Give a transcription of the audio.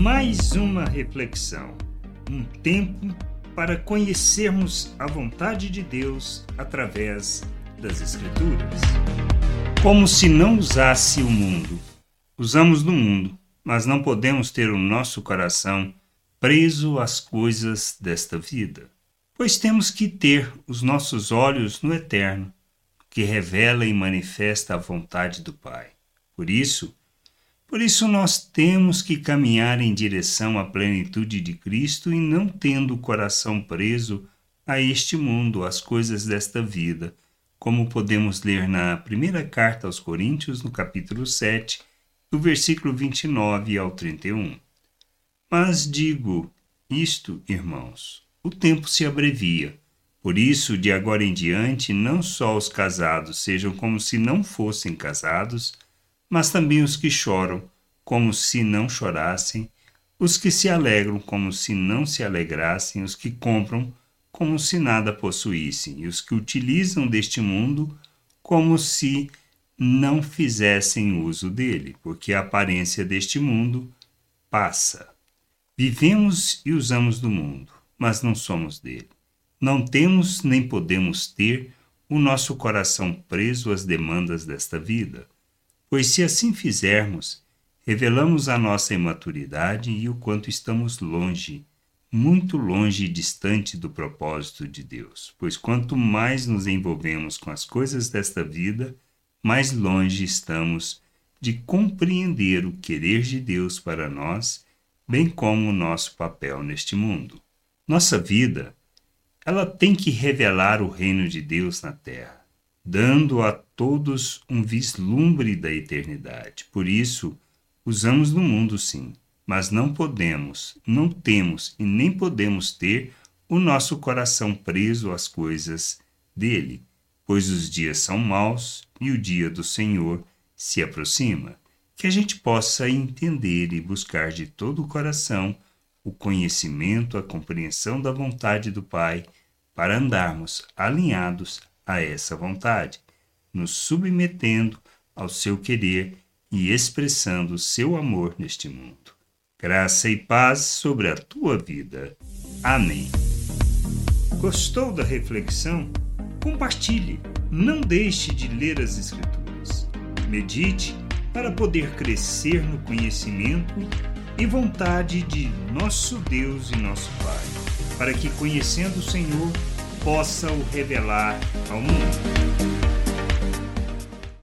Mais uma reflexão, um tempo para conhecermos a vontade de Deus através das Escrituras. Como se não usasse o mundo. Usamos do mundo, mas não podemos ter o nosso coração preso às coisas desta vida. Pois temos que ter os nossos olhos no eterno, que revela e manifesta a vontade do Pai. Por isso, por isso nós temos que caminhar em direção à plenitude de Cristo e não tendo o coração preso a este mundo, às coisas desta vida, como podemos ler na primeira carta aos Coríntios, no capítulo 7, do versículo 29 ao 31. Mas digo isto, irmãos, o tempo se abrevia. Por isso, de agora em diante, não só os casados sejam como se não fossem casados, mas também os que choram, como se não chorassem, os que se alegram, como se não se alegrassem, os que compram, como se nada possuíssem, e os que utilizam deste mundo, como se não fizessem uso dele, porque a aparência deste mundo passa. Vivemos e usamos do mundo, mas não somos dele. Não temos nem podemos ter o nosso coração preso às demandas desta vida, pois se assim fizermos, revelamos a nossa imaturidade e o quanto estamos longe, muito longe e distante do propósito de Deus, pois quanto mais nos envolvemos com as coisas desta vida, mais longe estamos de compreender o querer de Deus para nós, bem como o nosso papel neste mundo. Nossa vida, ela tem que revelar o reino de Deus na terra, dando a todos um vislumbre da eternidade. Por isso, usamos no mundo sim, mas não podemos, não temos e nem podemos ter o nosso coração preso às coisas dele, pois os dias são maus e o dia do Senhor se aproxima, que a gente possa entender e buscar de todo o coração o conhecimento, a compreensão da vontade do Pai, para andarmos alinhados a essa vontade, nos submetendo ao seu querer e expressando seu amor neste mundo. Graça e paz sobre a tua vida. Amém. Gostou da reflexão? Compartilhe. Não deixe de ler as Escrituras. Medite para poder crescer no conhecimento e vontade de nosso Deus e nosso Pai, para que, conhecendo o Senhor, possa o revelar ao mundo.